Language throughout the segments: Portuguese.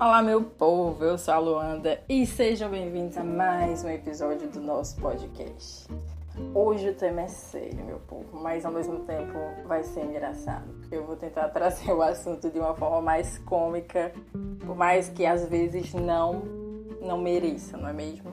Olá, meu povo, eu sou a Luanda e sejam bem-vindos a mais um episódio do nosso podcast. Hoje o tema é sério, meu povo, mas ao mesmo tempo vai ser engraçado, porque eu vou tentar trazer o assunto de uma forma mais cômica, por mais que às vezes não, não mereça, não é mesmo?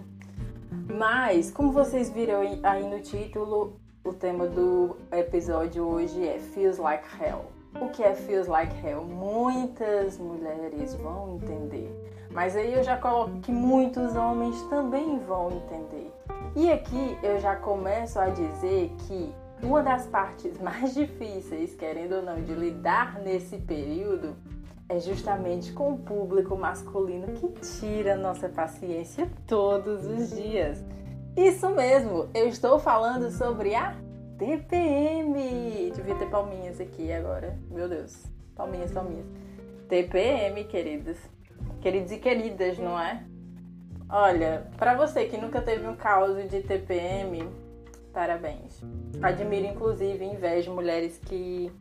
Mas, como vocês viram aí no título, o tema do episódio hoje é Feels Like Hell. O que é Feels Like Hell? Muitas mulheres vão entender. Mas aí eu já coloco que muitos homens também vão entender. E aqui eu já começo a dizer que uma das partes mais difíceis, querendo ou não, de lidar nesse período é justamente com o público masculino que tira nossa paciência todos os dias. Isso mesmo, eu estou falando sobre a TPM. Devia ter palminhas aqui agora. Meu Deus. Palminhas, palminhas. TPM, queridos. Queridos e queridas, não é? Olha, para você que nunca teve um caos de TPM, parabéns. Admiro, inclusive, invejo mulheres que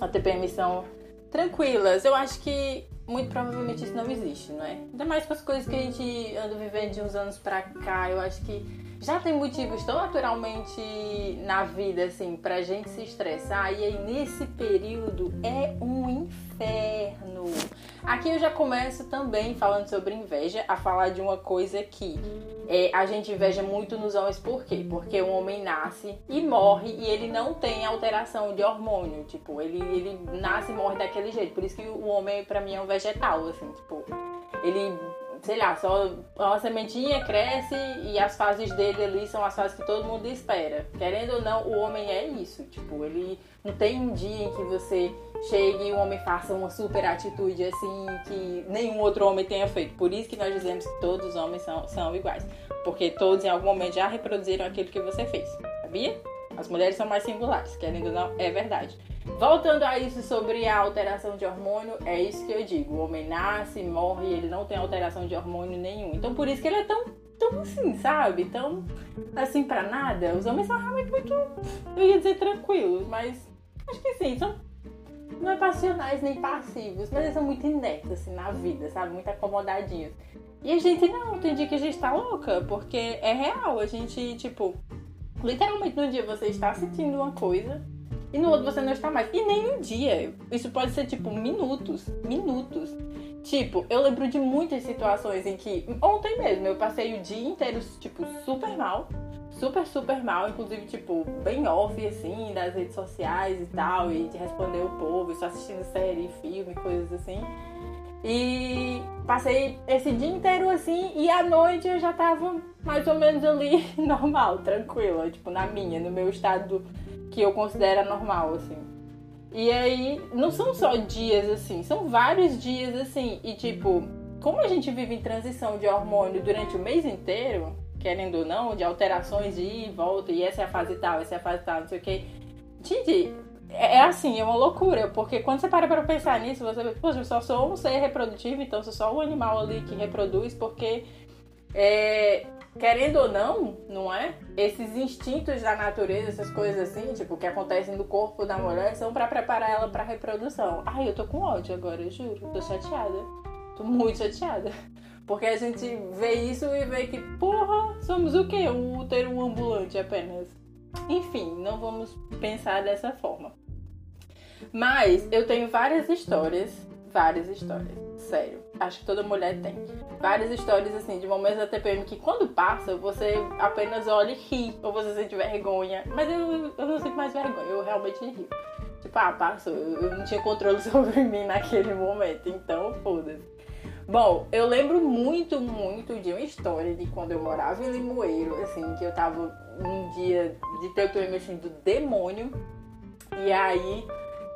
a TPM são tranquilas. Eu acho que muito provavelmente isso não existe, não é? Ainda mais com as coisas que a gente anda vivendo de uns anos pra cá, eu acho que já tem motivos tão naturalmente na vida, assim, pra gente se estressar, e aí nesse período é um inferno. Aqui eu já começo também falando sobre inveja, a falar de uma coisa que é, a gente inveja muito nos homens, por quê? Porque o homem nasce e morre e ele não tem alteração de hormônio, tipo, ele, ele nasce e morre daquele jeito. Por isso que o homem, pra mim, é um vegetal, assim, tipo, ele sei lá, só uma sementinha cresce e as fases dele ali são as fases que todo mundo espera. Querendo ou não, o homem é isso. Tipo, ele não tem um dia em que você chegue e o homem faça uma super atitude assim que nenhum outro homem tenha feito. Por isso que nós dizemos que todos os homens são, são iguais. Porque todos em algum momento já reproduziram aquilo que você fez. Sabia? As mulheres são mais singulares, querendo ou não, é verdade. Voltando a isso sobre a alteração de hormônio, é isso que eu digo. O homem nasce, morre, ele não tem alteração de hormônio nenhum. Então por isso que ele é tão, tão assim, sabe? Tão assim pra nada. Os homens são realmente muito, eu ia dizer tranquilos, mas acho que sim, são não é passionais nem passivos, mas eles são muito inertes assim na vida, sabe? Muito acomodadinhos. E a gente não, tem dia que a gente tá louca, porque é real, a gente, tipo, literalmente no dia você está sentindo uma coisa e no outro você não está mais. E nem um dia. Isso pode ser tipo minutos. Minutos. Tipo, eu lembro de muitas situações em que. Ontem mesmo, eu passei o dia inteiro, tipo, super mal. Super, super mal. Inclusive, tipo, bem off, assim, das redes sociais e tal. E de responder o povo, só assistindo série, filme, coisas assim. E passei esse dia inteiro assim, e à noite eu já tava mais ou menos ali normal, tranquila, tipo, na minha, no meu estado que eu considero normal, assim. E aí, não são só dias assim, são vários dias assim. E tipo, como a gente vive em transição de hormônio durante o mês inteiro, querendo ou não, de alterações de ir e volta, e essa é a fase tal, essa é a fase tal, não sei o que. Gente, é, é assim, é uma loucura, porque quando você para pra pensar nisso, você vê, poxa, eu só sou um ser reprodutivo, então sou só um animal ali que reproduz, porque é, querendo ou não, não é? Esses instintos da natureza, essas coisas assim, tipo, que acontecem no corpo da mulher, são para preparar ela para reprodução. Ai, eu tô com ódio agora, eu juro. Tô chateada. Tô muito chateada. Porque a gente vê isso e vê que, porra, somos o quê? Um útero ambulante apenas. Enfim, não vamos pensar dessa forma. Mas eu tenho várias histórias, várias histórias, sério. Acho que toda mulher tem. Várias histórias assim de momentos da TPM que quando passa, você apenas olha e ri, ou você sente vergonha. Mas eu, eu não sinto mais vergonha, eu realmente rio. Tipo, ah, passou, eu não tinha controle sobre mim naquele momento, então foda-se. Bom, eu lembro muito, muito de uma história de quando eu morava em Limoeiro, assim, que eu tava um dia de TPM assim do demônio. E aí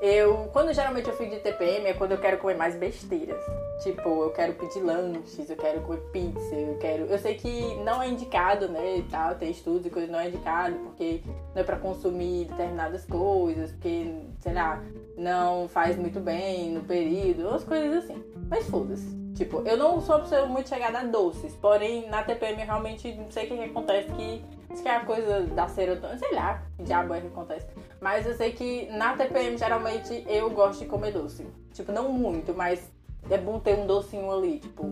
eu, quando geralmente eu fico de TPM é quando eu quero comer mais besteiras. Tipo, eu quero pedir lanches, eu quero comer pizza, eu quero. Eu sei que não é indicado, né? E tal, tem estudos e coisas não é indicado, porque não é pra consumir determinadas coisas, porque, sei lá, não faz muito bem no período, umas coisas assim. Mas foda-se. Tipo, eu não sou uma pessoa muito chegada a doces, porém na TPM eu realmente não sei o que, que acontece que. Acho que é a coisa da serotonina, sei lá, diabo é que acontece. Mas eu sei que na TPM geralmente eu gosto de comer doce. Tipo, não muito, mas é bom ter um docinho ali, tipo,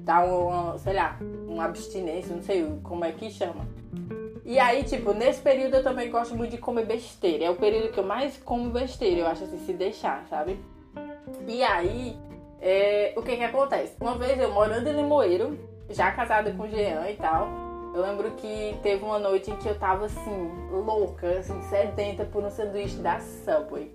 dar uma, sei lá, uma abstinência, não sei como é que chama. E aí, tipo, nesse período eu também gosto muito de comer besteira. É o período que eu mais como besteira, eu acho assim, se deixar, sabe? E aí, é, o que que acontece? Uma vez eu morando em Limoeiro, já casada com o Jean e tal, eu lembro que teve uma noite em que eu tava assim, louca, assim, sedenta por um sanduíche da Subway.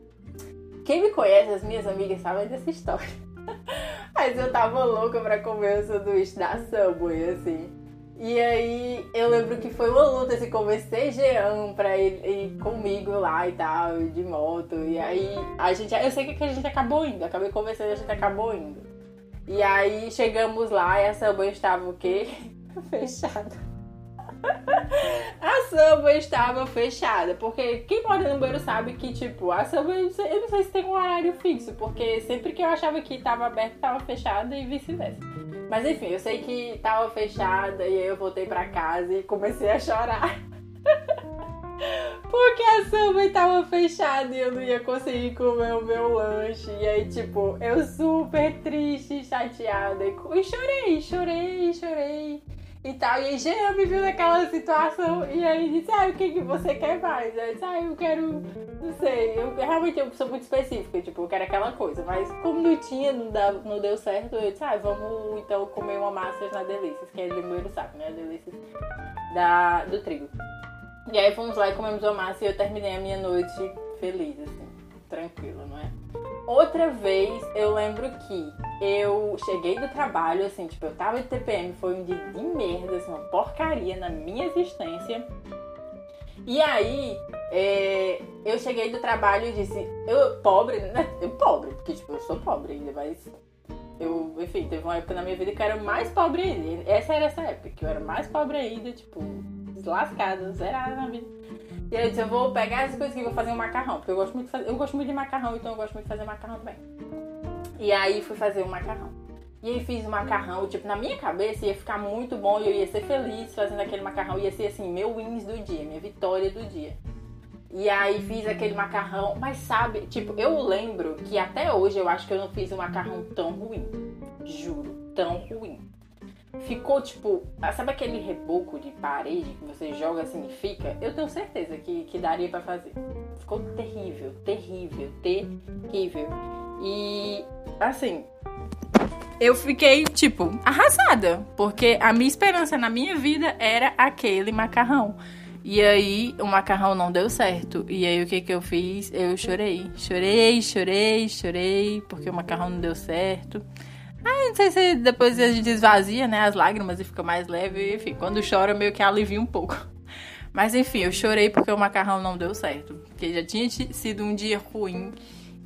Quem me conhece, as minhas amigas sabem dessa história. Mas eu tava louca pra comer o sanduíche da Subway, assim. E aí eu lembro que foi uma luta assim, conversei Jean pra ir comigo lá e tal, de moto. E aí a gente. Eu sei que a gente acabou indo, acabei conversando e a gente acabou indo. E aí chegamos lá e a Subway estava o quê? Fechada. a Subway estava fechada, porque quem mora no banheiro sabe que, tipo, a Subway, eu não sei se tem um horário fixo, porque sempre que eu achava que estava aberto, estava fechada e vice-versa. Mas enfim, eu sei que estava fechada e aí eu voltei para casa e comecei a chorar. Porque a Subway tava fechada e eu não ia conseguir comer o meu lanche. E aí, tipo, eu super triste, chateada. E chorei, chorei e tal. E aí Jean me viu naquela situação e aí disse, ah, o que, que você quer mais? Eu disse, ah, eu quero, não sei, eu realmente eu sou muito específica, tipo, eu quero aquela coisa. Mas como não tinha, não, dá, não deu certo, eu disse, ah, vamos então comer uma massa na Delícias, que é meu saco, né? Delícias da, do trigo. E aí fomos lá e comemos uma massa e eu terminei a minha noite feliz, assim, tranquila, não é? Outra vez eu lembro que eu cheguei do trabalho, assim, tipo, eu tava de TPM, foi um dia de merda, assim, uma porcaria na minha existência. E aí, é, eu cheguei do trabalho e disse, eu, pobre, né? Eu pobre, porque, tipo, eu sou pobre ainda, mas eu, enfim, teve uma época na minha vida que eu era mais pobre ainda. Essa era essa época, que eu era mais pobre ainda, tipo, lascada, zerada na vida. E aí eu disse, eu vou pegar essas coisas e vou fazer um macarrão. Porque eu gosto muito de fazer, eu gosto muito de macarrão, então eu gosto muito de fazer macarrão também. E aí fui fazer um macarrão. E aí fiz o macarrão, tipo, na minha cabeça ia ficar muito bom e eu ia ser feliz fazendo aquele macarrão. Ia ser assim, meu wins do dia, minha vitória do dia. E aí fiz aquele macarrão, mas sabe, tipo, eu lembro que até hoje eu acho que eu não fiz um macarrão tão ruim. Juro, tão ruim ficou tipo. Sabe aquele reboco de parede que você joga assim e fica? Eu tenho certeza que, que daria para fazer. Ficou terrível, terrível, terrível. E assim. Eu fiquei, tipo, arrasada. Porque a minha esperança na minha vida era aquele macarrão. E aí o macarrão não deu certo. E aí o que que eu fiz? Eu chorei. Chorei, chorei, chorei. Porque o macarrão não deu certo. Ah, não sei se depois a gente esvazia, né, as lágrimas e fica mais leve. Enfim, quando chora meio que alivia um pouco. Mas enfim, eu chorei porque o macarrão não deu certo. Porque já tinha sido um dia ruim.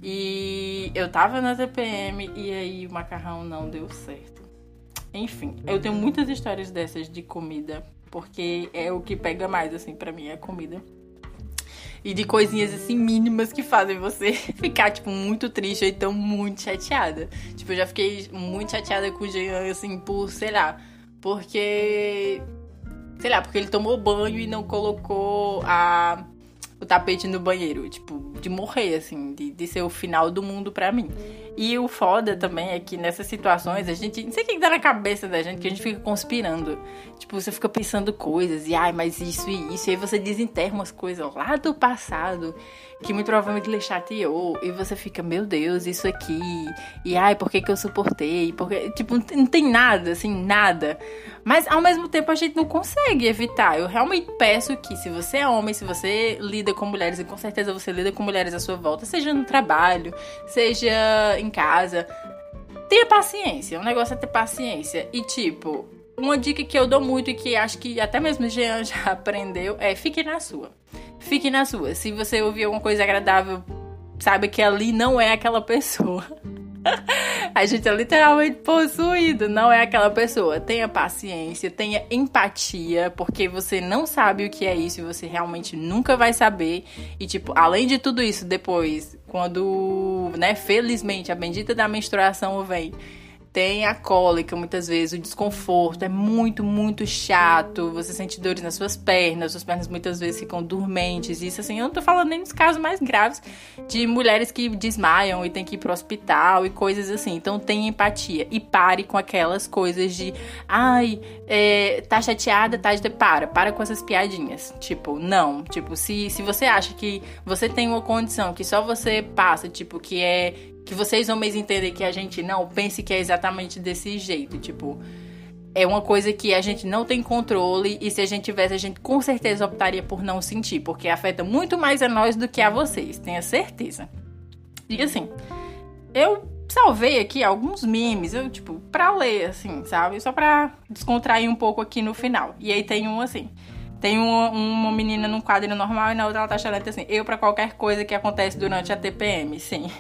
E eu tava na TPM e aí o macarrão não deu certo. Enfim, eu tenho muitas histórias dessas de comida. Porque é o que pega mais, assim, para mim, é comida e de coisinhas assim mínimas que fazem você ficar, tipo, muito triste ou então muito chateada. Tipo, eu já fiquei muito chateada com o Jean, assim, por, sei lá, porque. Sei lá, porque ele tomou banho e não colocou a o tapete no banheiro, tipo, de morrer, assim, de, de ser o final do mundo pra mim. E o foda também é que nessas situações a gente. Não sei o que dá na cabeça da gente, que a gente fica conspirando. Tipo, você fica pensando coisas, e ai, mas isso e isso. E aí você desenterra umas coisas lá do passado que muito provavelmente lhe chateou. E você fica, meu Deus, isso aqui. E ai, por que, que eu suportei? Porque, tipo, não tem nada, assim, nada. Mas ao mesmo tempo a gente não consegue evitar. Eu realmente peço que, se você é homem, se você lida com mulheres, e com certeza você lida com mulheres à sua volta, seja no trabalho, seja em casa, tenha paciência. O negócio é ter paciência. E, tipo, uma dica que eu dou muito e que acho que até mesmo o Jean já aprendeu é fique na sua. Fique na sua. Se você ouvir alguma coisa agradável, sabe que ali não é aquela pessoa. a gente é literalmente possuído, não é aquela pessoa. Tenha paciência, tenha empatia, porque você não sabe o que é isso e você realmente nunca vai saber. E, tipo, além de tudo isso, depois, quando, né, felizmente a bendita da menstruação vem tem a cólica, muitas vezes, o desconforto é muito, muito chato. Você sente dores nas suas pernas, suas pernas muitas vezes ficam dormentes. Isso, assim, eu não tô falando nem dos casos mais graves de mulheres que desmaiam e tem que ir pro hospital e coisas assim. Então, tenha empatia e pare com aquelas coisas de, ai, é, tá chateada, tá de. Para, para com essas piadinhas. Tipo, não. Tipo, se, se você acha que você tem uma condição que só você passa, tipo, que é que vocês homens entendem que a gente não pense que é exatamente desse jeito, tipo, é uma coisa que a gente não tem controle e se a gente tivesse, a gente com certeza optaria por não sentir, porque afeta muito mais a nós do que a vocês, tenha certeza. E assim, eu salvei aqui alguns memes, eu tipo, pra ler assim, sabe? Só pra descontrair um pouco aqui no final. E aí tem um assim, tem uma, uma menina num quadro normal e na outra ela tá chorando assim, eu para qualquer coisa que acontece durante a TPM, sim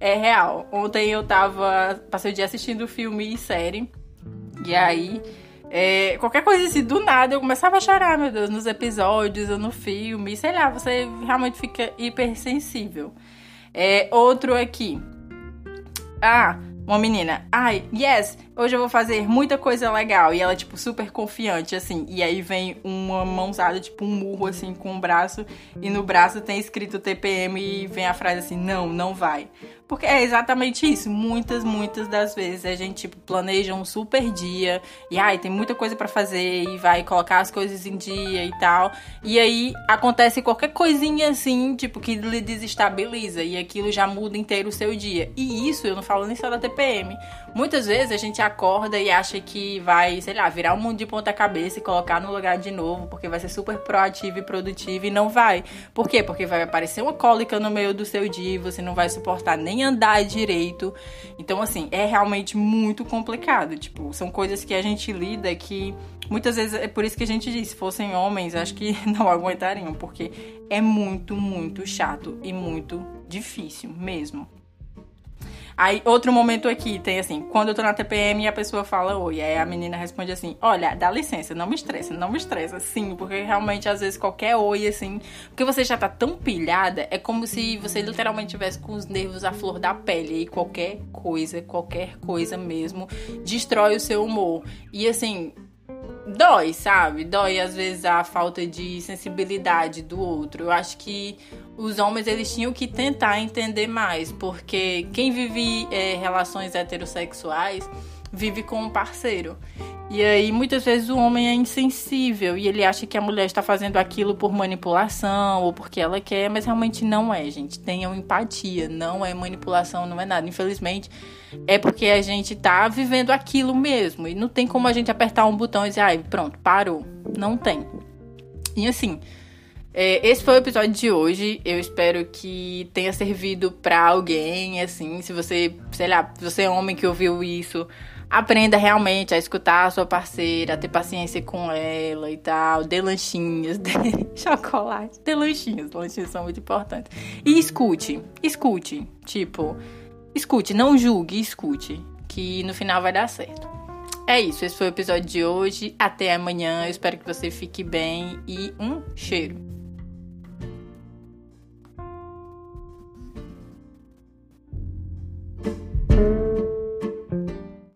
é real. Ontem eu tava. Passei o dia assistindo filme e série. E aí. É, qualquer coisa assim, do nada eu começava a chorar, meu Deus, nos episódios ou no filme. Sei lá, você realmente fica hipersensível. É, outro aqui. Ah, uma menina. Ai, yes, hoje eu vou fazer muita coisa legal. E ela, tipo, super confiante, assim. E aí vem uma mãozada, tipo, um murro, assim, com o um braço. E no braço tem escrito TPM e vem a frase assim: não, não vai. Porque é exatamente isso. Muitas, muitas das vezes a gente, tipo, planeja um super dia. E ai, tem muita coisa para fazer. E vai colocar as coisas em dia e tal. E aí acontece qualquer coisinha assim, tipo, que lhe desestabiliza. E aquilo já muda inteiro o seu dia. E isso eu não falo nem só da TPM. Muitas vezes a gente acorda e acha que vai, sei lá, virar o um mundo de ponta cabeça e colocar no lugar de novo, porque vai ser super proativo e produtivo e não vai. Por quê? Porque vai aparecer uma cólica no meio do seu dia e você não vai suportar nem andar direito. Então, assim, é realmente muito complicado. Tipo, são coisas que a gente lida que muitas vezes é por isso que a gente diz, se fossem homens, acho que não aguentariam, porque é muito, muito chato e muito difícil mesmo. Aí, outro momento aqui, tem assim, quando eu tô na TPM e a pessoa fala oi, aí a menina responde assim, olha, dá licença, não me estressa, não me estressa, sim, porque realmente às vezes qualquer oi, assim, porque você já tá tão pilhada, é como se você literalmente tivesse com os nervos à flor da pele, e qualquer coisa, qualquer coisa mesmo, destrói o seu humor. E assim, dói, sabe? Dói às vezes a falta de sensibilidade do outro. Eu acho que os homens eles tinham que tentar entender mais, porque quem vive é, relações heterossexuais vive com um parceiro. E aí muitas vezes o homem é insensível e ele acha que a mulher está fazendo aquilo por manipulação ou porque ela quer, mas realmente não é, gente. Tenham empatia, não é manipulação, não é nada. Infelizmente, é porque a gente tá vivendo aquilo mesmo e não tem como a gente apertar um botão e dizer, ai, pronto, parou. Não tem. E assim, esse foi o episódio de hoje. Eu espero que tenha servido para alguém, assim, se você, sei lá, você é homem que ouviu isso, aprenda realmente a escutar a sua parceira, a ter paciência com ela e tal. Dê lanchinhos, dê chocolate, dê lanchinhos. Lanchinhos são muito importantes. E escute, escute. Tipo, escute, não julgue, escute. Que no final vai dar certo. É isso, esse foi o episódio de hoje. Até amanhã. Eu espero que você fique bem e um cheiro.